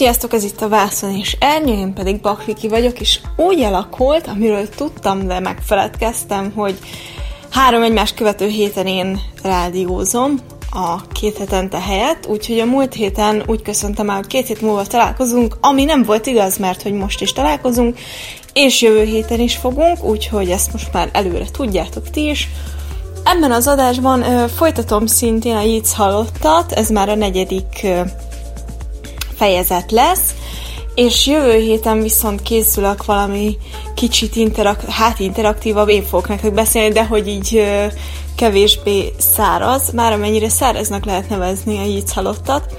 Sziasztok, ez itt a Vászon és Ernyő, én pedig Bakviki vagyok, és úgy alakult, amiről tudtam, de megfeledkeztem, hogy három egymás követő héten én rádiózom a két hetente helyett, úgyhogy a múlt héten úgy köszöntem el, hogy két hét múlva találkozunk, ami nem volt igaz, mert hogy most is találkozunk, és jövő héten is fogunk, úgyhogy ezt most már előre tudjátok ti is. Ebben az adásban ö, folytatom szintén a Jitz halottat, ez már a negyedik ö, fejezet lesz, és jövő héten viszont készülök valami kicsit interak- hát interaktívabb, én fogok nektek beszélni, de hogy így ö, kevésbé száraz, már amennyire száraznak lehet nevezni a Jitz halottat,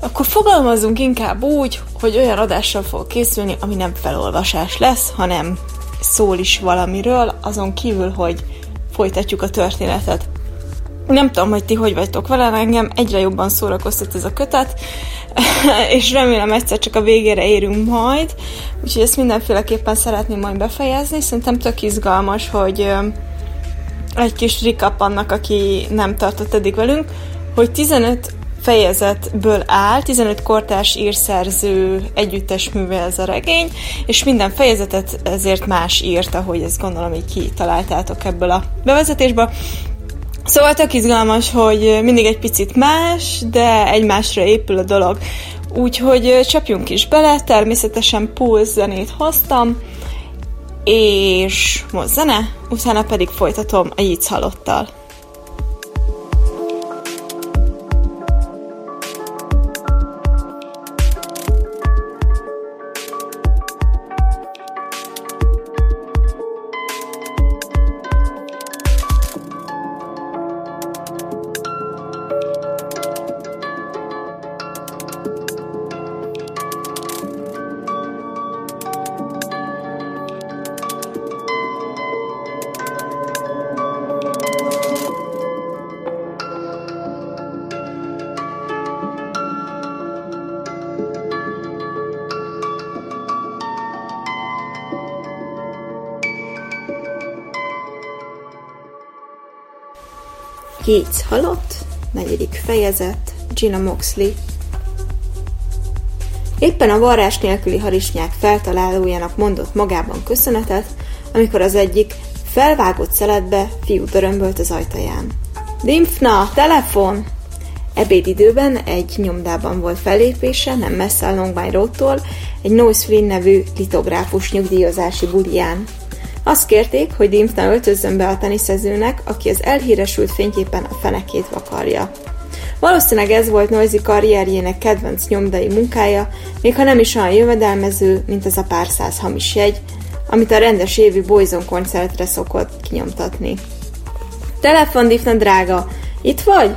akkor fogalmazunk inkább úgy, hogy olyan adással fog készülni, ami nem felolvasás lesz, hanem szól is valamiről, azon kívül, hogy folytatjuk a történetet. Nem tudom, hogy ti hogy vagytok vele, engem egyre jobban szórakoztat ez a kötet, és remélem egyszer csak a végére érünk majd, úgyhogy ezt mindenféleképpen szeretném majd befejezni. Szerintem tök izgalmas, hogy egy kis recap annak, aki nem tartott eddig velünk, hogy 15 fejezetből áll, 15 kortárs írszerző együttes műve ez a regény, és minden fejezetet ezért más írt, ahogy ezt gondolom így kitaláltátok ebből a bevezetésből. Szóval tök izgalmas, hogy mindig egy picit más, de egymásra épül a dolog. Úgyhogy csapjunk is bele, természetesen Pulse zenét hoztam, és most zene, utána pedig folytatom a Jitz halottal. Yates halott, negyedik fejezet, Gina Moxley. Éppen a varrás nélküli harisnyák feltalálójának mondott magában köszönetet, amikor az egyik felvágott szeletbe fiú dörömbölt az ajtaján. Dimfna, telefon! Ebédidőben egy nyomdában volt fellépése, nem messze a Longby Roadtól, egy Noise Flynn nevű litográfus nyugdíjazási bulián. Azt kérték, hogy Dimfna öltözzön be a teniszezőnek, aki az elhíresült fényképen a fenekét vakarja. Valószínűleg ez volt Noisy karrierjének kedvenc nyomdai munkája, még ha nem is olyan jövedelmező, mint az a pár száz hamis jegy, amit a rendes évi Boyzon koncertre szokott kinyomtatni. Telefon, Difna drága! Itt vagy?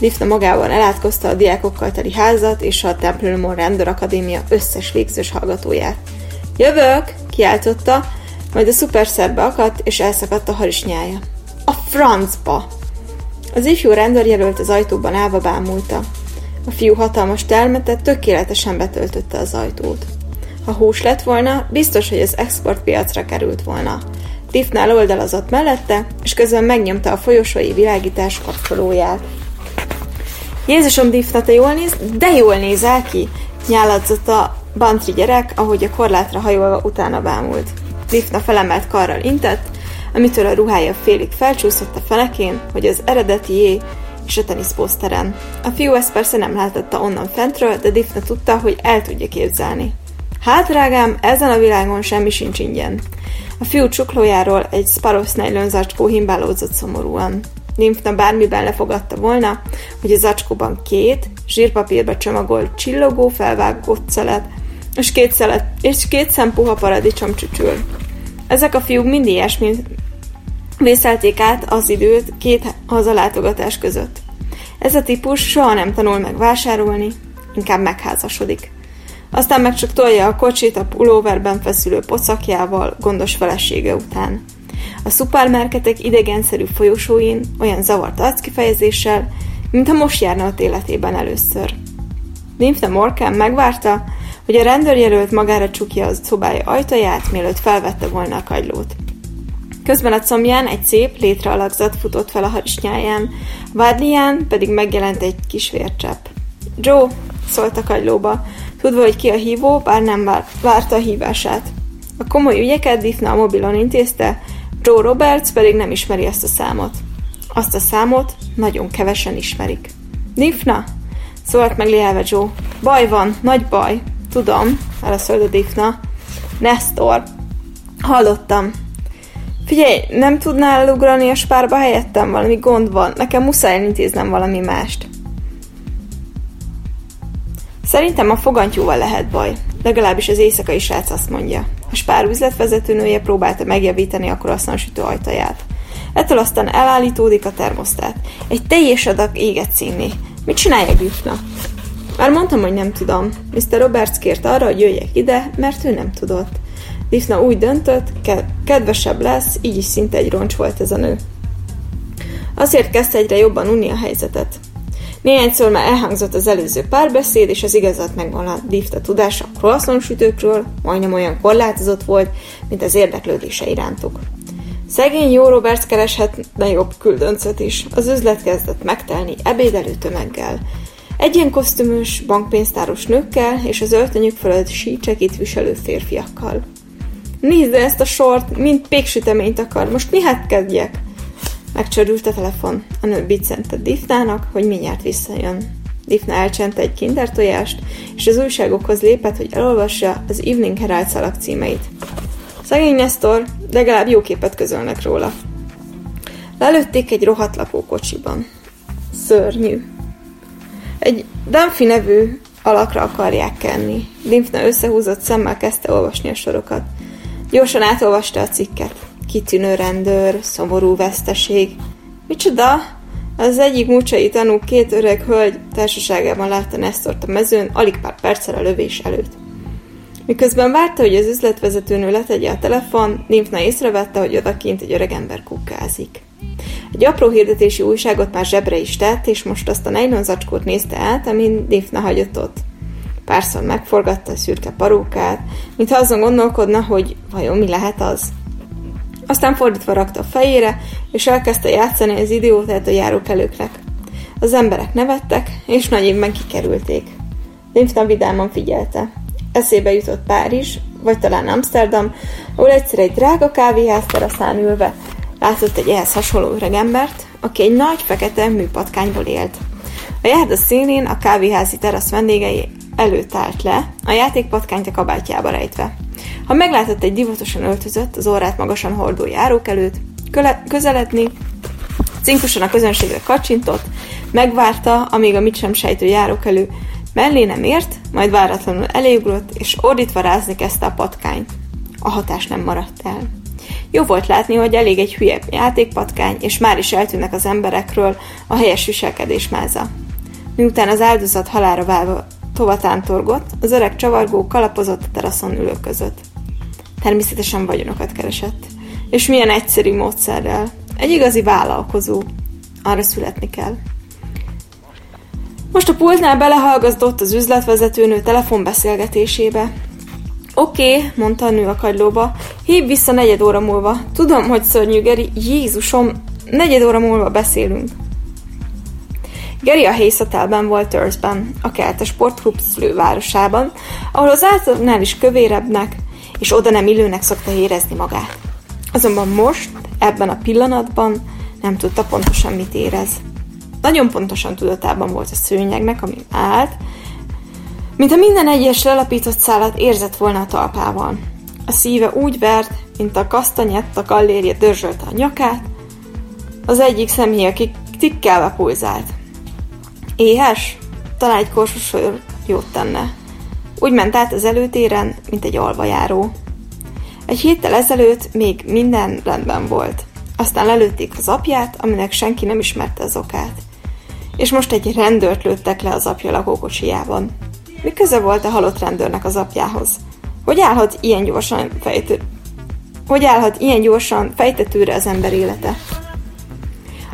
Difna magával elátkozta a diákokkal teli házat és a Temple Rendőr Akadémia összes végzős hallgatóját. Jövök! kiáltotta, majd a szuperszerbe akadt, és elszakadt a harisnyája. A francba! Az ifjú rendőrjelölt az ajtóban állva bámulta. A fiú hatalmas termetet tökéletesen betöltötte az ajtót. Ha hús lett volna, biztos, hogy az exportpiacra került volna. Tiffnál oldalazott mellette, és közben megnyomta a folyosói világítás kapcsolóját. Jézusom, Diffna, te jól néz? De jól nézel ki! Nyáladzott a bantri gyerek, ahogy a korlátra hajolva utána bámult. Diffna felemelt karral intett, amitől a ruhája félig felcsúszott a fenekén, hogy az eredetié és a teniszpószteren. A fiú ezt persze nem látotta onnan fentről, de Diffna tudta, hogy el tudja képzelni. Hát, drágám, ezen a világon semmi sincs ingyen. A fiú csuklójáról egy Sparos nylon zacskó himbálódzott szomorúan. Nymfna bármiben lefogadta volna, hogy a zacskóban két, zsírpapírba csomagolt csillogó felvágott szelet, és két, szelet, és két szem puha paradicsom csücsül. Ezek a fiúk mindig ilyesmi vészelték át az időt két hazalátogatás között. Ez a típus soha nem tanul meg vásárolni, inkább megházasodik. Aztán meg csak tolja a kocsit a pulóverben feszülő pocakjával gondos felesége után. A szupermarketek idegenszerű folyosóin olyan zavart arckifejezéssel, mintha most járna ott életében először. Nymphna Morkan megvárta, hogy a rendőrjelölt magára csukja a szobája ajtaját, mielőtt felvette volna a kagylót. Közben a combján egy szép, létrealakzat futott fel a harisnyáján, vádlián pedig megjelent egy kis vércsepp. Joe, szólt a kagylóba, tudva, hogy ki a hívó, bár nem várta a hívását. A komoly ügyeket Diffna a mobilon intézte, Joe Roberts pedig nem ismeri ezt a számot. Azt a számot nagyon kevesen ismerik. Diffna? Szólt meg Joe. Baj van, nagy baj. Tudom, a Diffna. Nestor. Hallottam. Figyelj, nem tudnál ugrani a spárba helyettem? Valami gond van. Nekem muszáj elintéznem valami mást. Szerintem a fogantyúval lehet baj. Legalábbis az éjszakai srác azt mondja. A spár üzletvezetőnője próbálta megjavítani a croissant ajtaját. Ettől aztán elállítódik a termosztát. Egy teljes adag éget színni. Mit csinálja Güfna? Már mondtam, hogy nem tudom. Mr. Roberts kért arra, hogy jöjjek ide, mert ő nem tudott. Difna úgy döntött, kedvesebb lesz, így is szinte egy roncs volt ez a nő. Azért kezdte egyre jobban unni a helyzetet. Néhányszor már elhangzott az előző párbeszéd, és az igazat megvan a Difta tudása a sütőkről, majdnem olyan korlátozott volt, mint az érdeklődése irántuk. Szegény jó Roberts kereshetne jobb küldöncöt is. Az üzlet kezdett megtelni ebédelő tömeggel. Egyen kosztümös, bankpénztáros nőkkel és az öltönyük fölött sícsekit viselő férfiakkal. Nézd ezt a sort, mint péksüteményt akar, most mi hát kezdjek? Megcsörült a telefon. A nő biccentett Diffnának, hogy mindjárt visszajön. Diffna elcsente egy kinder tojást, és az újságokhoz lépett, hogy elolvassa az Evening Herald szalag címeit. Szegény Nestor, legalább jó képet közölnek róla. Lelőtték egy rohadt lakókocsiban. Szörnyű. Egy Dunphy nevű alakra akarják kenni. Dimfna összehúzott szemmel kezdte olvasni a sorokat. Gyorsan átolvasta a cikket. Kitűnő rendőr, szomorú veszteség. Micsoda? Az egyik mucsai tanú két öreg hölgy társaságában látta Nestort a mezőn, alig pár perccel a lövés előtt. Miközben várta, hogy az üzletvezetőnő letegye a telefon, Nymphna észrevette, hogy odakint egy öreg ember kukkázik. Egy apró hirdetési újságot már zsebre is tett, és most azt a nejlonzacskót nézte át, amin Nymphna hagyott ott. Párszor megforgatta a szürke parókát, mintha azon gondolkodna, hogy vajon mi lehet az. Aztán fordítva rakta a fejére, és elkezdte játszani az idiótát a járókelőknek. Az emberek nevettek, és nagy évben kikerülték. Nymphna vidáman figyelte. Eszébe jutott Párizs, vagy talán Amsterdam, ahol egyszer egy drága kávéház teraszán ülve látott egy ehhez hasonló öregembert, aki egy nagy fekete műpatkányból élt. A járda színén a kávéházi terasz vendégei előtt állt le, a játékpatkányt a kabátjába rejtve. Ha meglátott egy divatosan öltözött, az orrát magasan hordó járók előtt, közeledni, cinkosan a közönségre kacsintott, megvárta, amíg a mit sem sejtő járókelő mellé nem ért, majd váratlanul elégugrott, és ordítva rázni kezdte a patkányt. A hatás nem maradt el. Jó volt látni, hogy elég egy hülye játékpatkány, és már is eltűnnek az emberekről a helyes viselkedés máza. Miután az áldozat halára válva tovatántorgott, az öreg csavargó kalapozott a teraszon ülők között. Természetesen vagyonokat keresett. És milyen egyszerű módszerrel. Egy igazi vállalkozó. Arra születni kell. Most a pultnál belehallgatott az üzletvezetőnő telefonbeszélgetésébe. Oké, okay, mondta a nő a kagylóba, hív vissza negyed óra múlva. Tudom, hogy szörnyű, Geri, Jézusom, negyed óra múlva beszélünk. Geri a Hayes volt Thursben, a keltes sportklub szülővárosában, ahol az általánál is kövérebbnek és oda nem illőnek szokta érezni magát. Azonban most, ebben a pillanatban nem tudta pontosan mit érez. Nagyon pontosan tudatában volt a szőnyegnek, ami állt, mintha minden egyes lelapított szállat érzett volna a talpával. A szíve úgy vert, mint a kasztanyett a gallérje dörzsölte a nyakát, az egyik szemhéja tikkelve pulzált. Éhes? Talán egy korsos jót tenne. Úgy ment át az előtéren, mint egy alvajáró. Egy héttel ezelőtt még minden rendben volt. Aztán lelőtték az apját, aminek senki nem ismerte az okát. És most egy rendőrt lőttek le az apja lakókocsijában. Mi köze volt a halott rendőrnek az apjához? Hogy állhat ilyen gyorsan fejtő... Hogy állhat ilyen gyorsan fejtetőre az ember élete?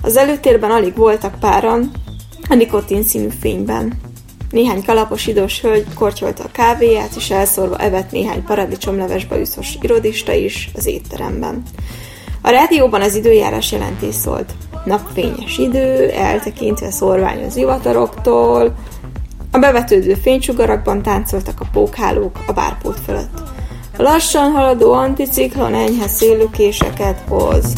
Az előtérben alig voltak páran, a nikotin színű fényben. Néhány kalapos idős hölgy kortyolta a kávéját, és elszórva evett néhány paradicsomlevesbe üszos irodista is az étteremben. A rádióban az időjárás jelentés szólt. Napfényes idő, eltekintve szorványos zivataroktól, A bevetődő fénysugarakban táncoltak a pókhálók a bárpult fölött. A lassan haladó anticiklon enyhe szélükéseket hoz.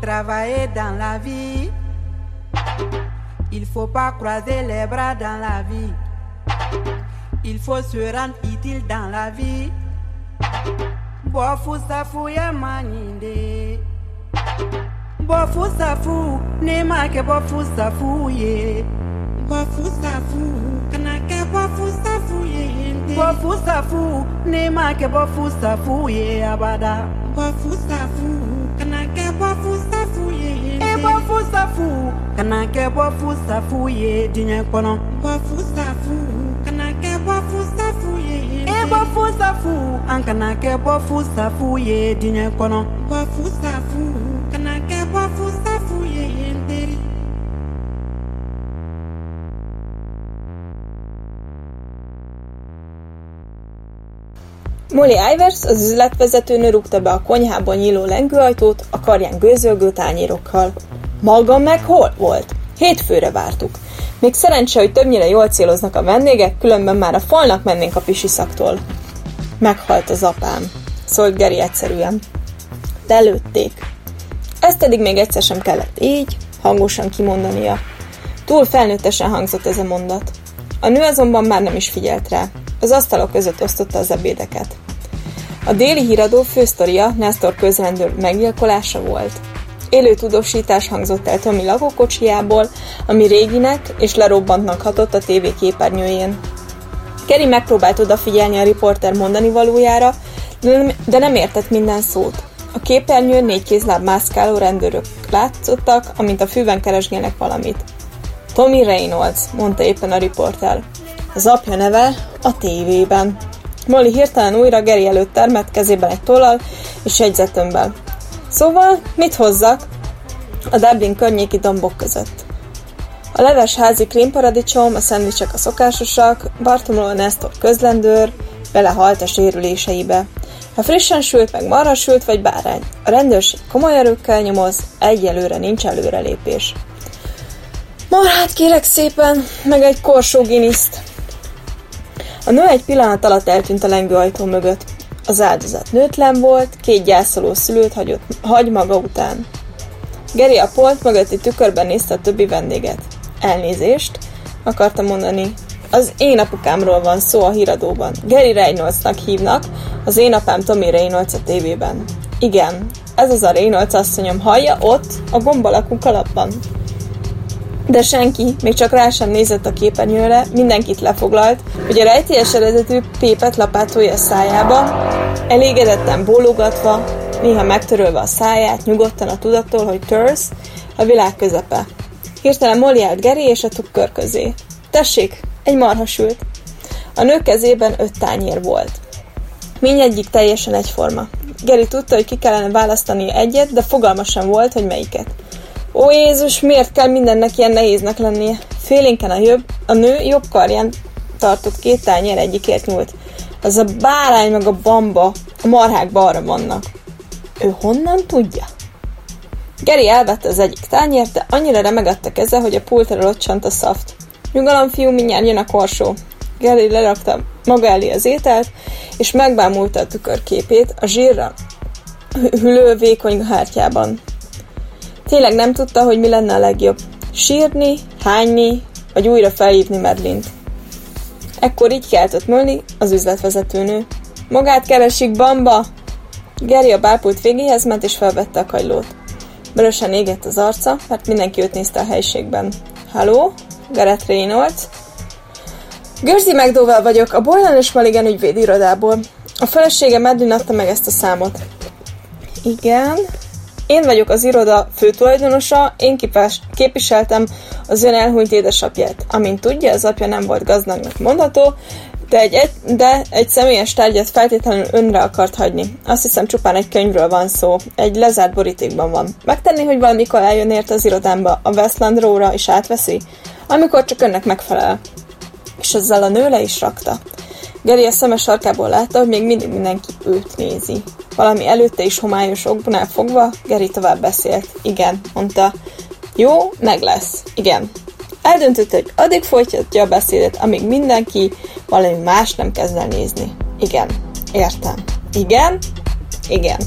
Travailler dans la vie. Il faut pas croiser les bras dans la vie. Il faut se rendre utile dans la vie. Bofu safu ya maninde. Bofu safu ne ma ke bofu safu ye. Bofu safu bofusafu n'i ma kɛ bofusafu ye abada. bofusafu kana kɛ bofusafu ye. i eh, bofusafu kana kɛ bofusafu ye diɲɛ kɔnɔ. bofusafu kana kɛ bofusafu ye. i bofusafu an kana kɛ bofusafu ye diɲɛ kono. bofusafu. Molly Ivers, az üzletvezetőnő rúgta be a konyhában nyíló lengőajtót, a karján gőzölgő tányérokkal. Maga meg hol volt? Hétfőre vártuk. Még szerencse, hogy többnyire jól céloznak a vendégek, különben már a falnak mennénk a pisiszaktól. Meghalt az apám, szólt Geri egyszerűen. De lőtték. Ezt pedig még egyszer sem kellett így, hangosan kimondania. Túl felnőttesen hangzott ez a mondat. A nő azonban már nem is figyelt rá. Az asztalok között osztotta az ebédeket. A déli híradó fősztoria Nestor közrendőr meggyilkolása volt. Élő tudósítás hangzott el Tommy lakókocsijából, ami réginek és lerobbantnak hatott a tévé képernyőjén. Kerry megpróbált odafigyelni a riporter mondani valójára, de nem értett minden szót. A képernyőn négy kézláb mászkáló rendőrök látszottak, amint a fűben keresgélnek valamit. Tommy Reynolds, mondta éppen a riporter. Az apja neve a tévében. Molly hirtelen újra Geri előtt termett kezében egy tollal és jegyzetömben. Szóval, mit hozzak? A Dublin környéki dombok között. A leves házi krémparadicsom, a szendvicsek a szokásosak, Bartomolo Nestor közlendőr, belehalt a sérüléseibe. Ha frissen sült, meg marha sült, vagy bárány. A rendőrség komoly erőkkel nyomoz, egyelőre nincs előrelépés. Marhát kérek szépen, meg egy korsó giniszt. A nő egy pillanat alatt eltűnt a lengőajtó mögött. Az áldozat nőtlen volt, két gyászoló szülőt hagyott, hagy maga után. Geri a polt mögötti tükörben nézte a többi vendéget. Elnézést, akarta mondani. Az én apukámról van szó a híradóban. Geri Reynoldsnak hívnak, az én apám Tommy Reynolds a tévében. Igen, ez az a Reynolds asszonyom hallja ott, a gombalakú kalapban. De senki, még csak rá sem nézett a képernyőre, mindenkit lefoglalt, hogy a rejtélyes eredetű pépet lapátolja szájába, elégedetten bólogatva, néha megtörölve a száját, nyugodtan a tudattól, hogy Törsz a világ közepe. Hirtelen Molly állt Geri és a tukkör közé. Tessék, egy marha sült. A nő kezében öt tányér volt. Mindegyik teljesen egyforma. Geri tudta, hogy ki kellene választani egyet, de fogalma sem volt, hogy melyiket. Ó Jézus, miért kell mindennek ilyen nehéznek lennie? Félénken a, jobb, a nő jobb karján tartott két tányér egyikért nyúlt. Az a bárány meg a bamba, a marhák balra vannak. Ő honnan tudja? Geri elvette az egyik tányért, de annyira remegett keze, hogy a pultra rocsant a szaft. Nyugalom, fiú, mindjárt jön a korsó. Geri lerakta maga elé az ételt, és megbámulta a tükörképét a zsírra hülő vékony hártyában. Tényleg nem tudta, hogy mi lenne a legjobb. Sírni, hányni, vagy újra felhívni Medlint. Ekkor így keltett Molly, az üzletvezetőnő. Magát keresik, bamba! Geri a bálpult végéhez ment és felvette a kagylót. Börösen égett az arca, mert mindenki őt nézte a helyiségben. Halló? Gareth Reynolds? Görzi McDowell vagyok, a Boylan és Maligen ügyvéd irodából. A felesége Medlin adta meg ezt a számot. Igen, én vagyok az iroda főtulajdonosa, én képviseltem az ön elhunyt édesapját. Amint tudja, az apja nem volt gazdagnak mondható, de egy, egy, de egy személyes tárgyat feltétlenül önre akart hagyni. Azt hiszem csupán egy könyvről van szó, egy lezárt borítékban van. Megtenni, hogy valamikor eljön ért az irodámba, a Westland Row-ra és átveszi? Amikor csak önnek megfelel. És ezzel a nő le is rakta. Geri a szemes sarkából látta, hogy még mindig mindenki őt nézi. Valami előtte is homályos oknál fogva, Geri tovább beszélt. Igen, mondta. Jó, meg lesz. Igen. Eldöntött, hogy addig folytatja a beszédet, amíg mindenki valami más nem kezd el nézni. Igen. Értem. Igen? Igen.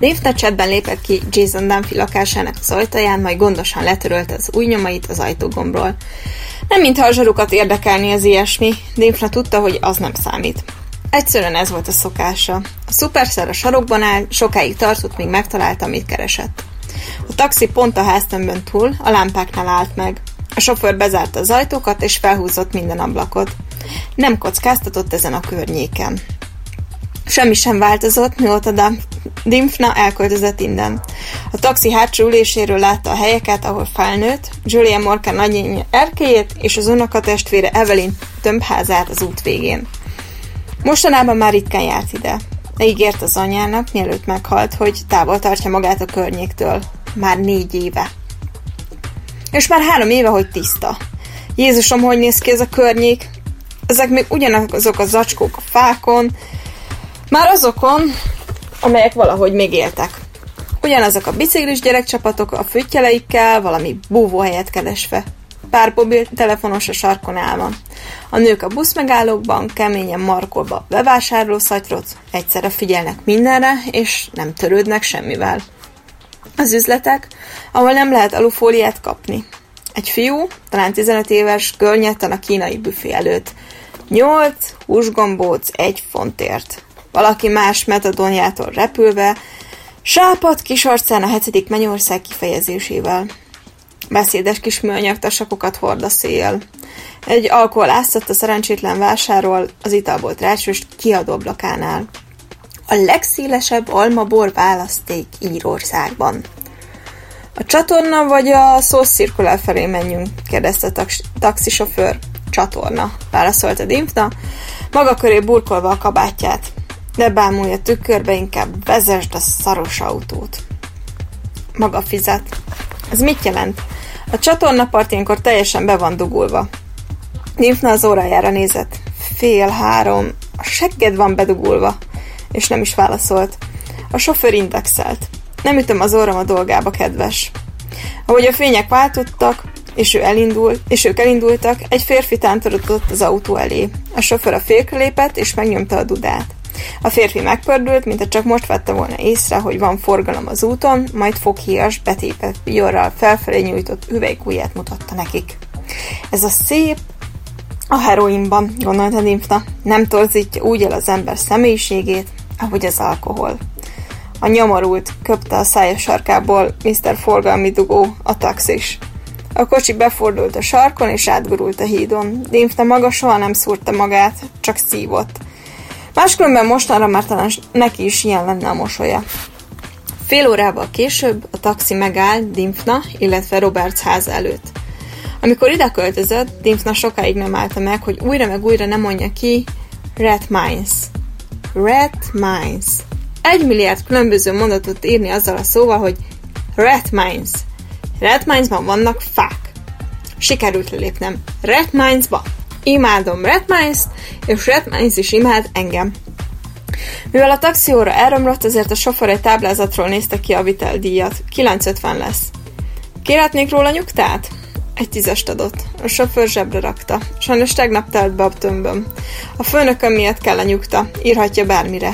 Dave chatben lépett ki Jason Dunphy lakásának az ajtaján, majd gondosan letörölte az új nyomait az ajtógombról. Nem mintha a zsarukat érdekelni az ilyesmi, Dave tudta, hogy az nem számít. Egyszerűen ez volt a szokása. A szuperszer a sarokban áll, sokáig tartott, míg megtalálta, amit keresett. A taxi pont a háztömbön túl, a lámpáknál állt meg. A sofőr bezárta az ajtókat, és felhúzott minden ablakot. Nem kockáztatott ezen a környéken. Semmi sem változott, mióta Dimfna elköltözött innen. A taxi hátsó üléséről látta a helyeket, ahol felnőtt, Julia Morgan nagyénye erkéjét és az unokatestvére Evelyn tömbházát az út végén. Mostanában már ritkán járt ide. Ígért az anyának, mielőtt meghalt, hogy távol tartja magát a környéktől. Már négy éve. És már három éve, hogy tiszta. Jézusom, hogy néz ki ez a környék? Ezek még ugyanazok a zacskók a fákon, már azokon, amelyek valahogy még éltek. Ugyanazok a biciklis gyerekcsapatok a füttyeleikkel, valami búvóhelyet keresve. Pár telefonos a sarkon állva. A nők a buszmegállókban keményen markolva a bevásárló szatyrot, egyszerre figyelnek mindenre, és nem törődnek semmivel. Az üzletek, ahol nem lehet alufóliát kapni. Egy fiú, talán 15 éves, görnyetten a kínai büfé előtt. Nyolc húsgombóc egy fontért. Valaki más metadonjától repülve, sápad kis arcán a hetedik mennyország kifejezésével. Beszédes kis műanyag tasakokat hord a szél. Egy alkohol ászott a szerencsétlen vásárol az italból trácsost kiadóblakánál. A legszélesebb almabor választék Írországban. A csatorna vagy a szószirkulál felé menjünk? kérdezte a tax- taxisofőr. Csatorna, válaszolta Dimfna, maga köré burkolva a kabátját. Ne bámulj a tükörbe, inkább vezesd a szaros autót. Maga fizet. Ez mit jelent? A csatornapart ilyenkor teljesen be van dugulva. Nymfna az órájára nézett. Fél három. A segged van bedugulva. És nem is válaszolt. A sofőr indexelt. Nem ütöm az óram a dolgába, kedves. Ahogy a fények váltottak, és, ő elindult, és ők elindultak, egy férfi tántorodott az autó elé. A sofőr a félkre lépett, és megnyomta a dudát. A férfi megpördült, mintha csak most vette volna észre, hogy van forgalom az úton, majd foghíjas, betépett vigyorral felfelé nyújtott üvegújját mutatta nekik. Ez a szép, a heroinban, gondolta Dimfna, nem torzítja úgy el az ember személyiségét, ahogy az alkohol. A nyomorult köpte a szája sarkából Mr. Forgalmi dugó, a taxis. A kocsi befordult a sarkon és átgurult a hídon. Dimfna maga soha nem szúrta magát, csak szívott. Máskülönben mostanra már talán neki is ilyen lenne a mosolya. Fél órával később a taxi megáll Dimfna, illetve Roberts ház előtt. Amikor ide költözött, Dimfna sokáig nem állta meg, hogy újra meg újra nem mondja ki Red Mines. Red Mines. Egy milliárd különböző mondatot írni azzal a szóval, hogy Red Mines. Red Mines-ban vannak fák. Sikerült lelépnem Red Mines-ba. Imádom Redmines, és Redmines is imád engem. Mivel a taxióra elromlott, ezért a sofőr egy táblázatról nézte ki a viteldíjat. 950 lesz. Kérhetnék róla nyugtát? Egy tízest adott. A sofőr zsebre rakta. Sajnos tegnap telt be a tömböm. A főnököm miatt kell a nyugta. Írhatja bármire.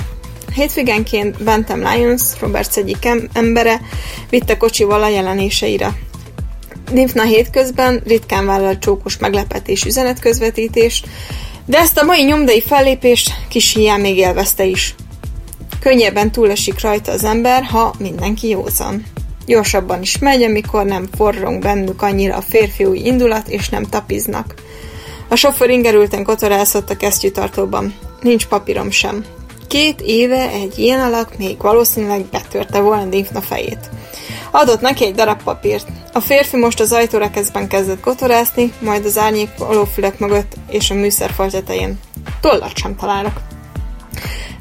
Hétvégenként Bentem Lyons, Roberts egyik embere, vitte kocsival a jelenéseire. Dimfna hétközben ritkán vállal csókos meglepetés üzenetközvetítést, de ezt a mai nyomdai fellépést kis hiány még élvezte is. Könnyebben túlesik rajta az ember, ha mindenki józan. Gyorsabban is megy, amikor nem forrong bennük annyira a férfiúi indulat, és nem tapiznak. A sofőr ingerülten kotorászott a kesztyűtartóban. Nincs papírom sem. Két éve egy ilyen alak még valószínűleg betörte volna Dimfna fejét. Adott neki egy darab papírt. A férfi most az ajtórekeszben kezdett kotorászni, majd az árnyék alófülek mögött és a műszerfal tetején. Tollat sem találok.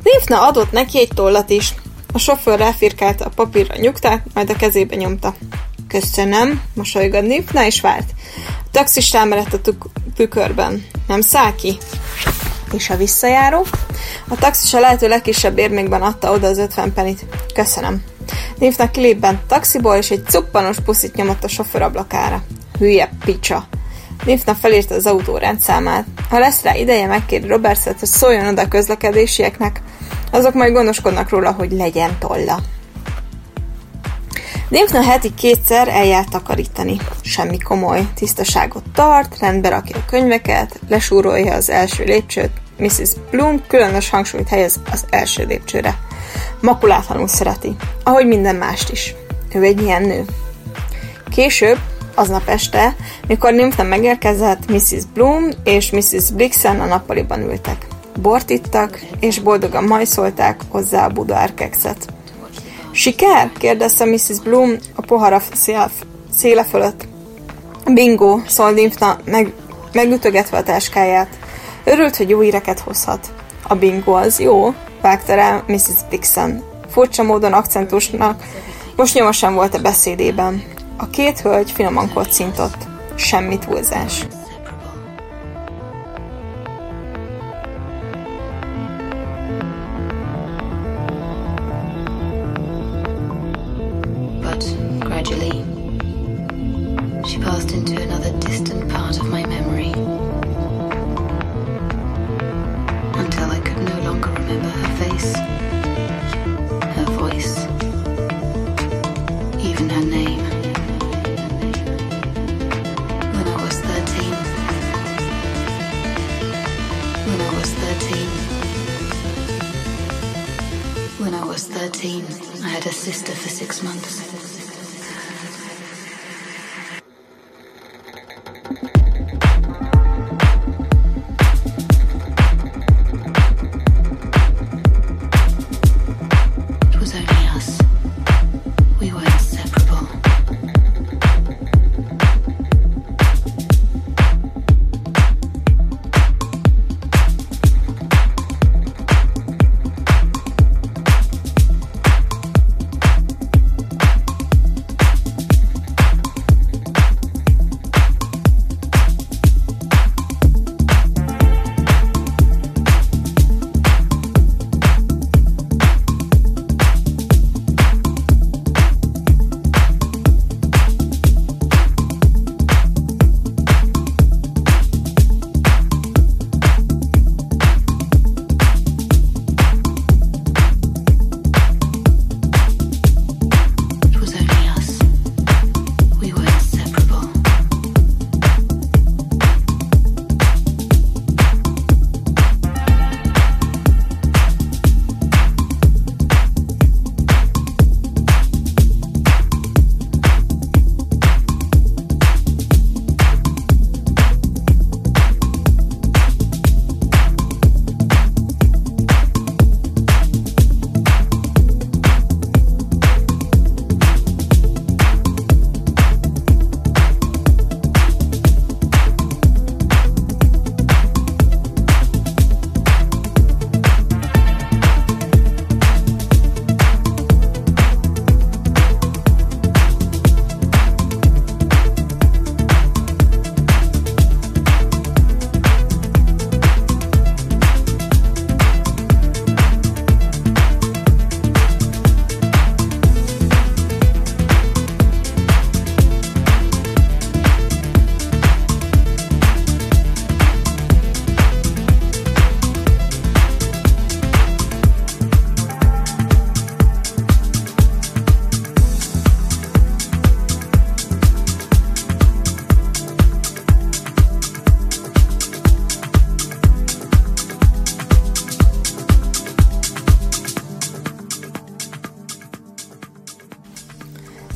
Nifna adott neki egy tollat is. A sofőr ráfirkálta a papírra nyugtát, majd a kezébe nyomta. Köszönöm, mosolygott Nifna és várt. A taxis rámerett a tükörben. Nem száll ki? És a visszajáró? A taxis a lehető legkisebb érmékben adta oda az 50 penit. Köszönöm. Nívnak kilépben taxiból, és egy cuppanos puszit nyomott a sofőr ablakára. Hülye picsa. Nívna felírta az autó rendszámát. Ha lesz rá ideje, megkéri Robertset, hogy szóljon oda a közlekedésieknek, azok majd gondoskodnak róla, hogy legyen tolla. Nymphna heti kétszer eljár takarítani. Semmi komoly. Tisztaságot tart, rendbe rakja a könyveket, lesúrolja az első lépcsőt, Mrs. Bloom különös hangsúlyt helyez az első lépcsőre. Makulátlanul szereti, ahogy minden mást is. Ő egy ilyen nő. Később, aznap este, mikor Nymphna megérkezett, Mrs. Bloom és Mrs. Blixen a nappaliban ültek. Bort ittak, és boldogan majszolták hozzá a budárkekszet. Siker? kérdezte Mrs. Bloom a pohara szél, széle fölött. Bingo, szólt Nymphna, meg, megütögetve a táskáját. Örült, hogy jó íreket hozhat. A bingo az jó, vágta rá Mrs. Dixon. Furcsa módon akcentusnak most nyoma sem volt a beszédében. A két hölgy finoman kocintott. Semmi túlzás.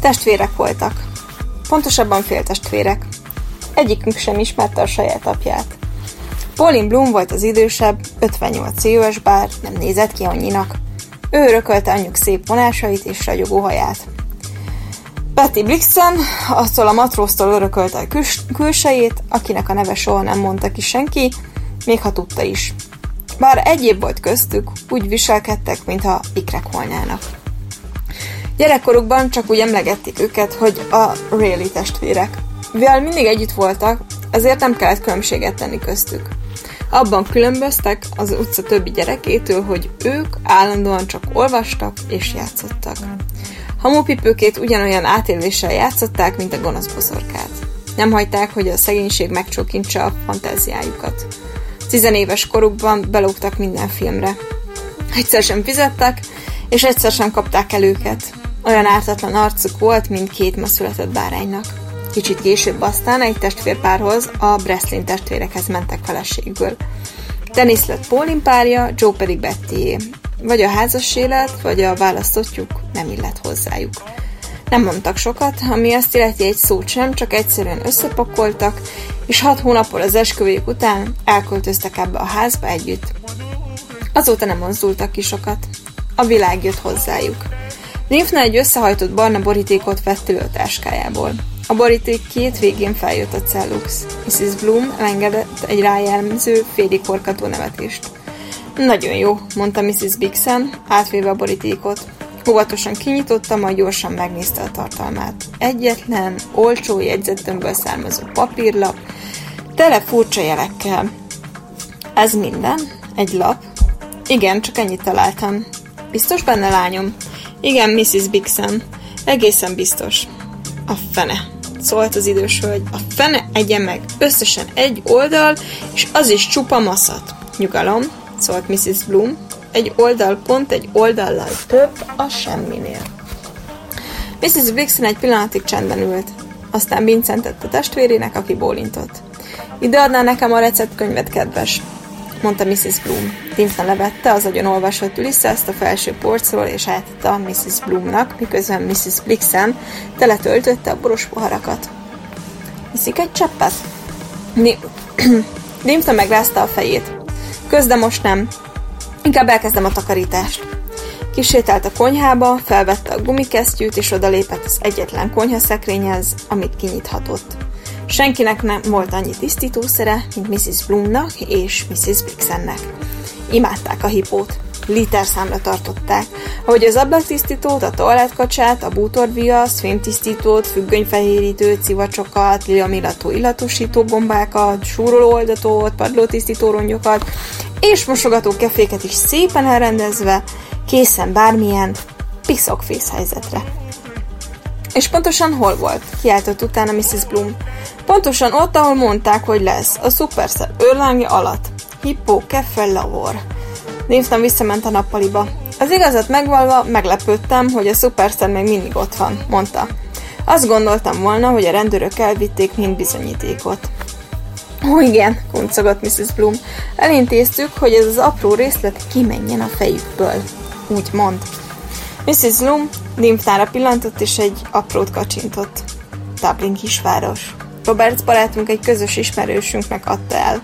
Testvérek voltak. Pontosabban féltestvérek. Egyikünk sem ismerte a saját apját. Pauline Bloom volt az idősebb, 58 éves, bár nem nézett ki annyinak. Ő örökölte anyjuk szép vonásait és ragyogó haját. Betty Blixen attól a matróztól örökölte a küls- külsejét, akinek a neve soha nem mondta ki senki, még ha tudta is. Bár egy év volt köztük, úgy viselkedtek, mintha ikrek volnának. Gyerekkorukban csak úgy emlegették őket, hogy a Rayleigh testvérek. Mivel mindig együtt voltak, ezért nem kellett különbséget tenni köztük. Abban különböztek az utca többi gyerekétől, hogy ők állandóan csak olvastak és játszottak. Hamupipőkét ugyanolyan átéléssel játszották, mint a gonosz boszorkát. Nem hagyták, hogy a szegénység megcsókintsa a fantáziájukat. Tizenéves korukban belógtak minden filmre. Egyszer sem fizettek, és egyszer sem kapták el őket. Olyan ártatlan arcuk volt, mint két ma született báránynak. Kicsit később aztán egy testvérpárhoz, a Breslin testvérekhez mentek feleségből. Dennis lett Paulin párja, Joe pedig Bettyé. Vagy a házas élet, vagy a választottjuk nem illet hozzájuk. Nem mondtak sokat, ami azt illeti egy szót sem, csak egyszerűen összepakoltak, és hat hónappal az esküvőjük után elköltöztek ebbe a házba együtt. Azóta nem mozdultak ki sokat. A világ jött hozzájuk. Nymphna egy összehajtott barna borítékot vett elő a táskájából. A boríték két végén feljött a cellux. Mrs. Bloom elengedett egy rájelmző, félig korkató nevetést. Nagyon jó, mondta Mrs. Bixen, átvéve a borítékot. Óvatosan kinyitotta, majd gyorsan megnézte a tartalmát. Egyetlen, olcsó jegyzetömből származó papírlap, tele furcsa jelekkel. Ez minden? Egy lap? Igen, csak ennyit találtam. Biztos benne, lányom? Igen, Mrs. Bixen. Egészen biztos. A fene, szólt az idős hölgy. A fene egye meg. Összesen egy oldal, és az is csupa maszat. Nyugalom, szólt Mrs. Bloom. Egy oldal pont egy oldallal több a semminél. Mrs. Bixen egy pillanatig csendben ült. Aztán Vincent a testvérének, aki bólintott. Ide adná nekem a receptkönyvet, kedves mondta Mrs. Bloom. Timpton levette az agyon olvasott a felső porcról, és átadta Mrs. Bloomnak, miközben Mrs. Blixen teletöltötte a boros poharakat. Iszik egy cseppet? Dimpton megrázta a fejét. Közde most nem. Inkább elkezdem a takarítást. Kisétált a konyhába, felvette a gumikesztyűt, és odalépett az egyetlen konyhaszekrényhez, amit kinyithatott. Senkinek nem volt annyi tisztítószere, mint Mrs. Bloomnak és Mrs. Bixennek. Imádták a hipót. Literszámra tartották, ahogy az ablaktisztítót, a toalettkacsát, a bútorviaszt, fémtisztítót, függönyfehérítőt, civacsokat, liamillató illatosító bombákat, súrolóoldatót, padlótisztító rongyokat, és mosogató keféket is szépen elrendezve, készen bármilyen piszokfész helyzetre. És pontosan hol volt? Kiáltott utána Mrs. Bloom. Pontosan ott, ahol mondták, hogy lesz, a Superstar őrlángja alatt. Hippo, keffe, lavor. Néztem visszament a nappaliba. Az igazat megvalva meglepődtem, hogy a Superstar még mindig ott van, mondta. Azt gondoltam volna, hogy a rendőrök elvitték mint bizonyítékot. Ó, igen, kuncogott Mrs. Bloom. Elintéztük, hogy ez az apró részlet kimenjen a fejükből. Úgy mond. Mrs. Bloom Dimfnára pillantott, és egy aprót kacsintott. Dublin kisváros. Roberts barátunk egy közös ismerősünknek adta el.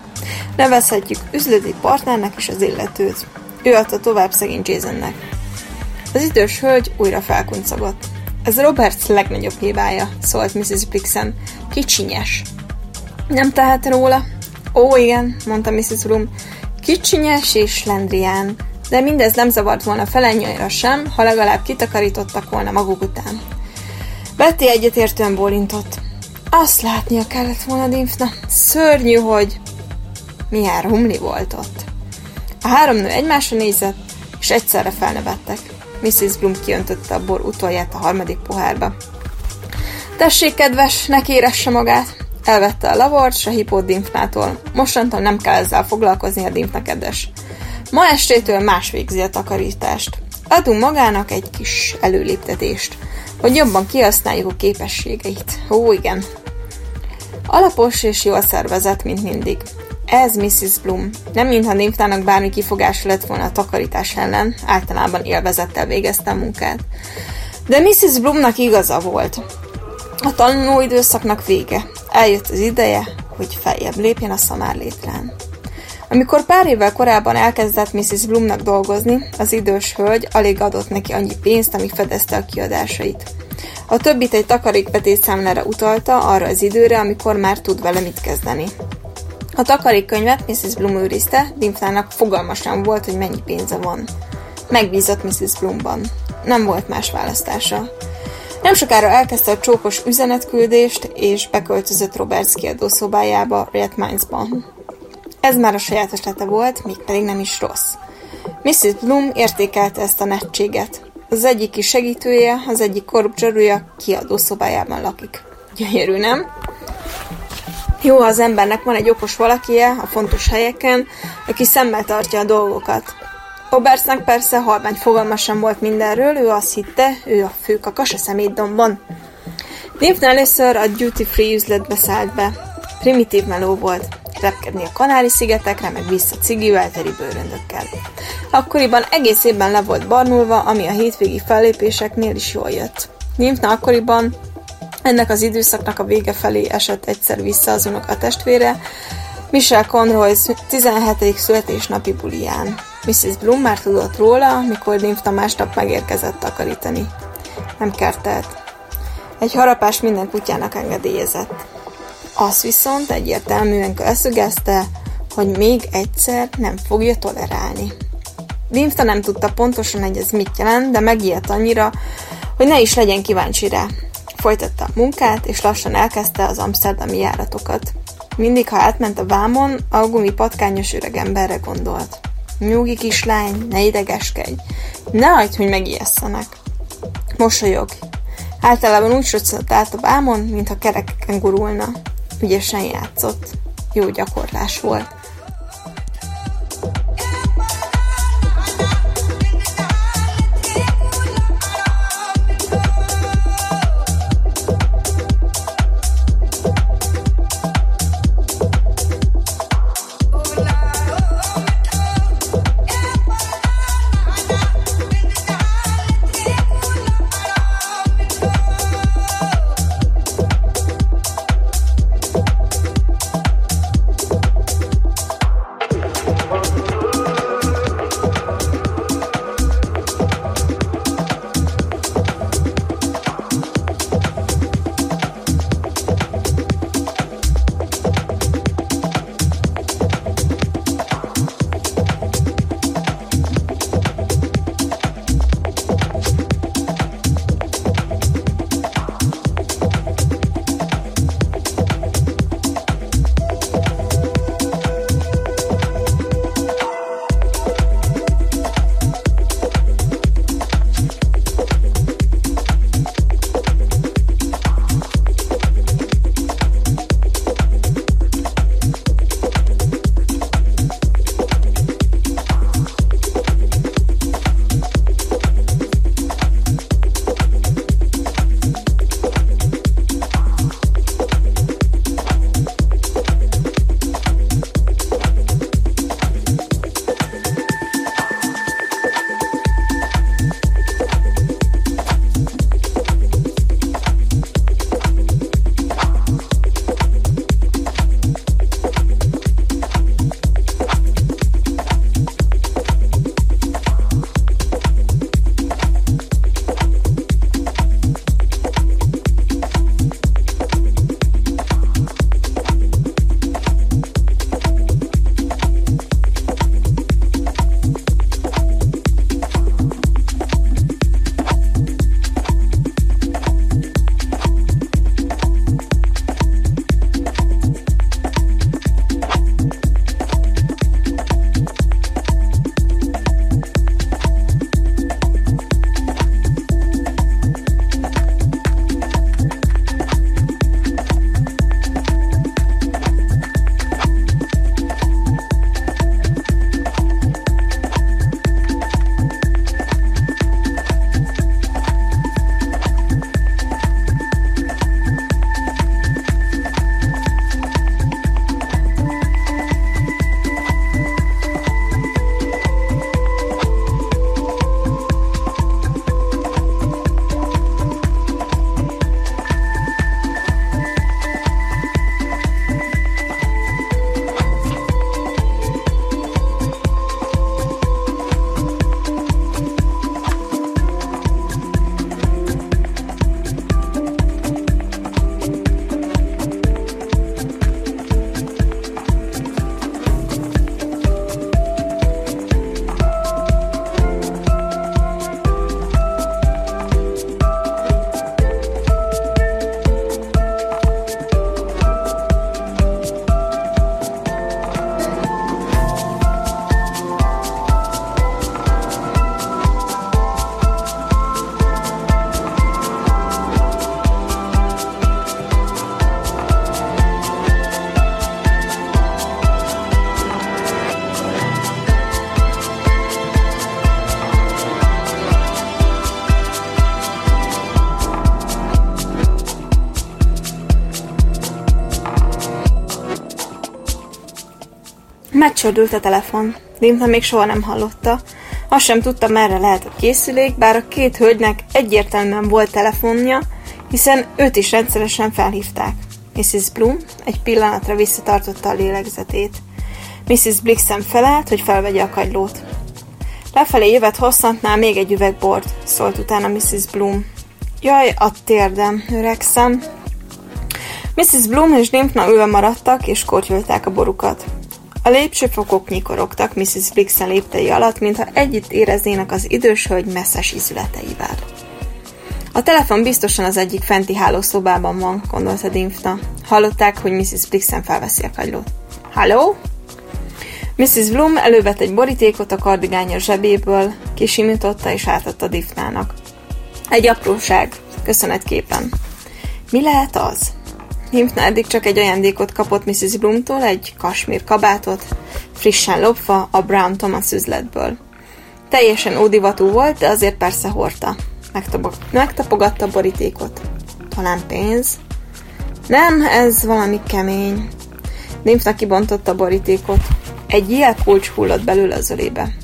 Nevezhetjük üzleti partnernek is az illetőt. Ő adta tovább szegény Jasonnek. Az idős hölgy újra felkuncogott. Ez Roberts legnagyobb hibája, szólt Mrs. Pixen. Kicsinyes. Nem tehet róla? Ó, igen, mondta Mrs. Bloom. Kicsinyes és lendrián, de mindez nem zavart volna felennyire sem, ha legalább kitakarítottak volna maguk után. Betty egyetértően bólintott. Azt látnia kellett volna, Dimfna. Szörnyű, hogy... Milyen rumli volt ott. A három nő egymásra nézett, és egyszerre felnevettek. Mrs. Bloom kiöntötte a bor utolját a harmadik pohárba. Tessék, kedves, ne kéresse magát! Elvette a lavort, s a hipót Dimfnától. Mostantól nem kell ezzel foglalkozni a Dimfna kedves. Ma estétől más végzi a takarítást. Adunk magának egy kis előléptetést, hogy jobban kihasználjuk a képességeit. Ó, igen. Alapos és jól szervezett, mint mindig. Ez Mrs. Bloom. Nem mintha Nymphnának bármi kifogása lett volna a takarítás ellen, általában élvezettel végezte a munkát. De Mrs. Bloomnak igaza volt. A tanuló időszaknak vége. Eljött az ideje, hogy feljebb lépjen a szamár létrán. Amikor pár évvel korábban elkezdett Mrs. Bloomnak dolgozni, az idős hölgy alig adott neki annyi pénzt, ami fedezte a kiadásait. A többit egy takarékbetétszámlára utalta arra az időre, amikor már tud vele mit kezdeni. A takarékkönyvet Mrs. Bloom őrizte, Dimfnának fogalma sem volt, hogy mennyi pénze van. Megbízott Mrs. Bloomban. Nem volt más választása. Nem sokára elkezdte a csókos üzenetküldést, és beköltözött Roberts kiadószobájába, Red Mines-ban. Ez már a saját ötlete volt, mégpedig nem is rossz. Mrs. Bloom értékelte ezt a nettséget. Az egyik kis segítője, az egyik korrupt kiadó szobájában lakik. Gyönyörű, nem? Jó, az embernek van egy okos valakije a fontos helyeken, aki szemmel tartja a dolgokat. Robertsnek persze halvány fogalma sem volt mindenről, ő azt hitte, ő a főkakas a szemétdomban. Népne először a duty free üzletbe szállt be. Primitív meló volt, repkedni a Kanári-szigetekre, meg vissza cigivel, teri bőröndökkel. Akkoriban egész évben le volt barnulva, ami a hétvégi fellépéseknél is jól jött. Nymphna akkoriban ennek az időszaknak a vége felé esett egyszer vissza az unoka testvére, Michelle Conroy 17. születésnapi bulián. Mrs. Bloom már tudott róla, mikor Nymphna másnap megérkezett takarítani. Nem kertelt. Egy harapás minden kutyának engedélyezett. Az viszont egyértelműen leszögezte, hogy még egyszer nem fogja tolerálni. Nymphna nem tudta pontosan, hogy ez mit jelent, de megijedt annyira, hogy ne is legyen kíváncsi rá. Folytatta a munkát, és lassan elkezdte az amsterdami járatokat. Mindig, ha átment a vámon, a gumi patkányos emberre gondolt. Nyugi kislány, ne idegeskedj, ne hagyd, hogy megijesszenek. Mosolyog. Általában úgy socszott át a vámon, mintha kerekeken gurulna. Ügyesen játszott. Jó gyakorlás volt. Megcsordult a telefon. Dimna még soha nem hallotta. Azt sem tudta, merre lehet a készülék, bár a két hölgynek egyértelműen volt telefonja, hiszen őt is rendszeresen felhívták. Mrs. Bloom egy pillanatra visszatartotta a lélegzetét. Mrs. Blixen felállt, hogy felvegye a kagylót. Lefelé jövet hosszantnál még egy üveg bort, szólt utána Mrs. Bloom. Jaj, a térdem, öregszem. Mrs. Bloom és Dimpna ülve maradtak, és kortyolták a borukat. A lépcsőfokok nyikorogtak Mrs. Blixen léptei alatt, mintha együtt éreznének az idős hölgy messzes ízületeivel. A telefon biztosan az egyik fenti hálószobában van, gondolta Dimfna. Hallották, hogy Mrs. Blixen felveszi a kagylót. Halló? Mrs. Bloom elővett egy borítékot a kardigánya zsebéből, kisimította és átadta Diffnának. Egy apróság, köszönetképpen. Mi lehet az? Himpna eddig csak egy ajándékot kapott Mrs. Bloomtól, egy kasmír kabátot, frissen lopva a Brown Thomas üzletből. Teljesen ódivatú volt, de azért persze hordta. megtapogatta a borítékot. Talán pénz? Nem, ez valami kemény. Nymphna kibontotta a borítékot. Egy jelkulcs hullott belőle az ölébe.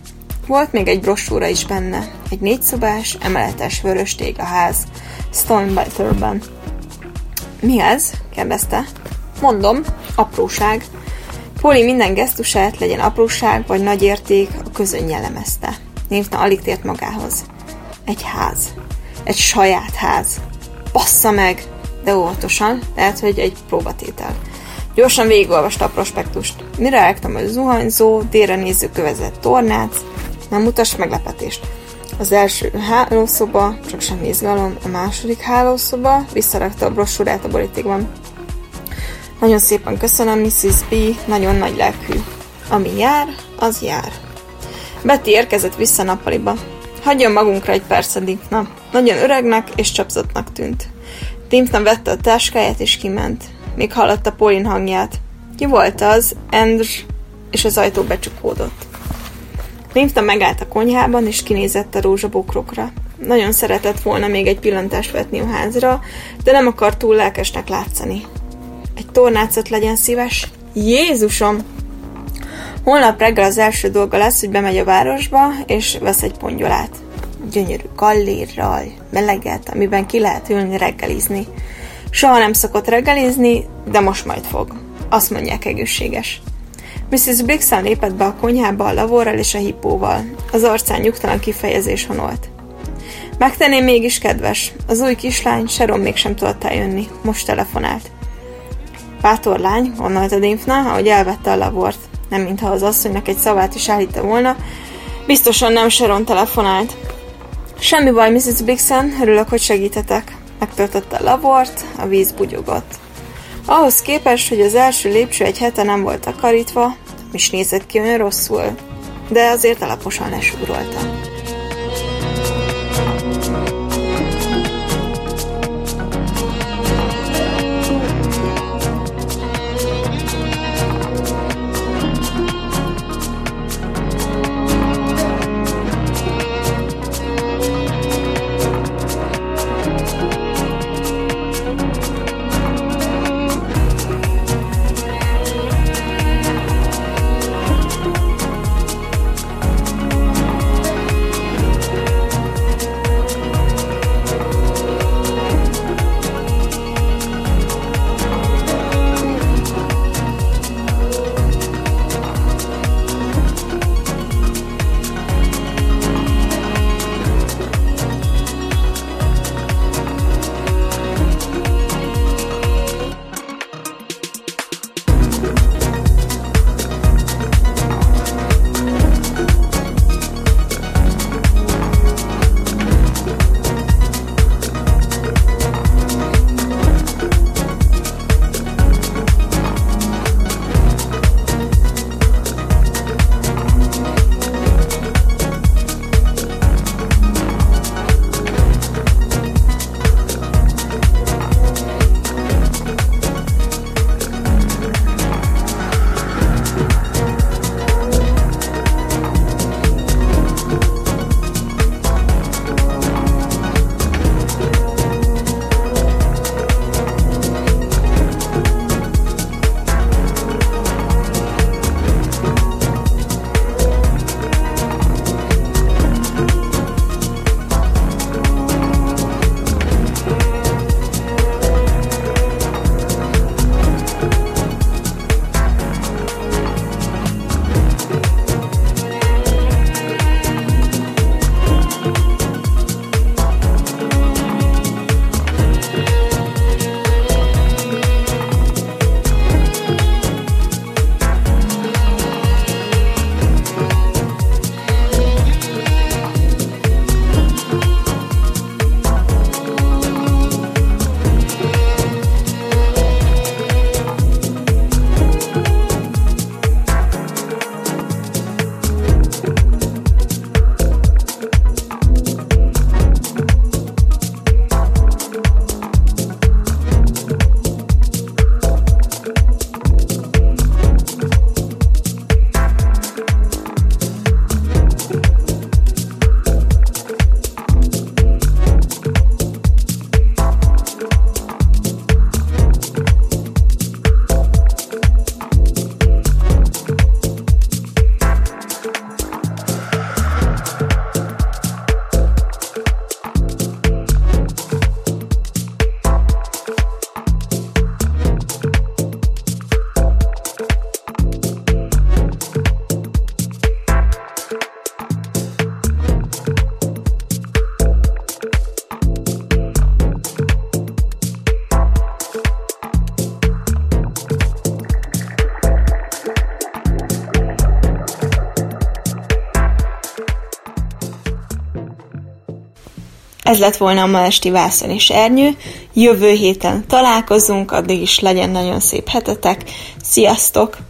Volt még egy brosúra is benne, egy négyszobás, emeletes vörös a ház, Stormbiterben. Mi ez? Kérdezte. Mondom, apróság. Poli minden gesztusát, legyen apróság vagy nagy érték, a közön jellemezte. Névna alig tért magához. Egy ház. Egy saját ház. Bassza meg! De óvatosan, lehet, hogy egy próbatétel. Gyorsan végigolvasta a prospektust. Mire rágtam a zuhanyzó, délre néző kövezett tornác, nem mutas meglepetést. Az első hálószoba, csak sem izgalom, a második hálószoba, visszarakta a brosúrát a borítékban. Nagyon szépen köszönöm, Mrs. B, nagyon nagy lelkű. Ami jár, az jár. Betty érkezett vissza nappaliba. Hagyjon magunkra egy perc Dimpna. Nagyon öregnek és csapzottnak tűnt. Dimpna vette a táskáját és kiment. Még hallotta Paulin hangját. Ki volt az? Andr... és az ajtó becsukódott. Rimta megállt a konyhában, és kinézett a rózsabokrokra. Nagyon szeretett volna még egy pillantást vetni a házra, de nem akart túl lelkesnek látszani. Egy tornácot legyen szíves. Jézusom! Holnap reggel az első dolga lesz, hogy bemegy a városba, és vesz egy pongyolát. Gyönyörű kallérral, meleget, amiben ki lehet ülni reggelizni. Soha nem szokott reggelizni, de most majd fog. Azt mondják egészséges. Mrs. Blixen lépett be a konyhába a lavorral és a hippóval. Az arcán nyugtalan kifejezés honolt. Megtenném mégis kedves. Az új kislány Sharon mégsem tudott eljönni. Most telefonált. Bátor lány, gondolta Dimfna, ahogy elvette a lavort. Nem mintha az asszonynak egy szavát is állítta volna. Biztosan nem Sharon telefonált. Semmi baj, Mrs. Blixen, örülök, hogy segítetek. Megtöltötte a lavort, a víz bugyogott. Ahhoz képest, hogy az első lépcső egy hete nem volt takarítva, is nézett ki olyan rosszul, de azért alaposan lesúrolta. Ez lett volna a ma esti Vászon és Ernyő. Jövő héten találkozunk, addig is legyen nagyon szép hetetek. Sziasztok!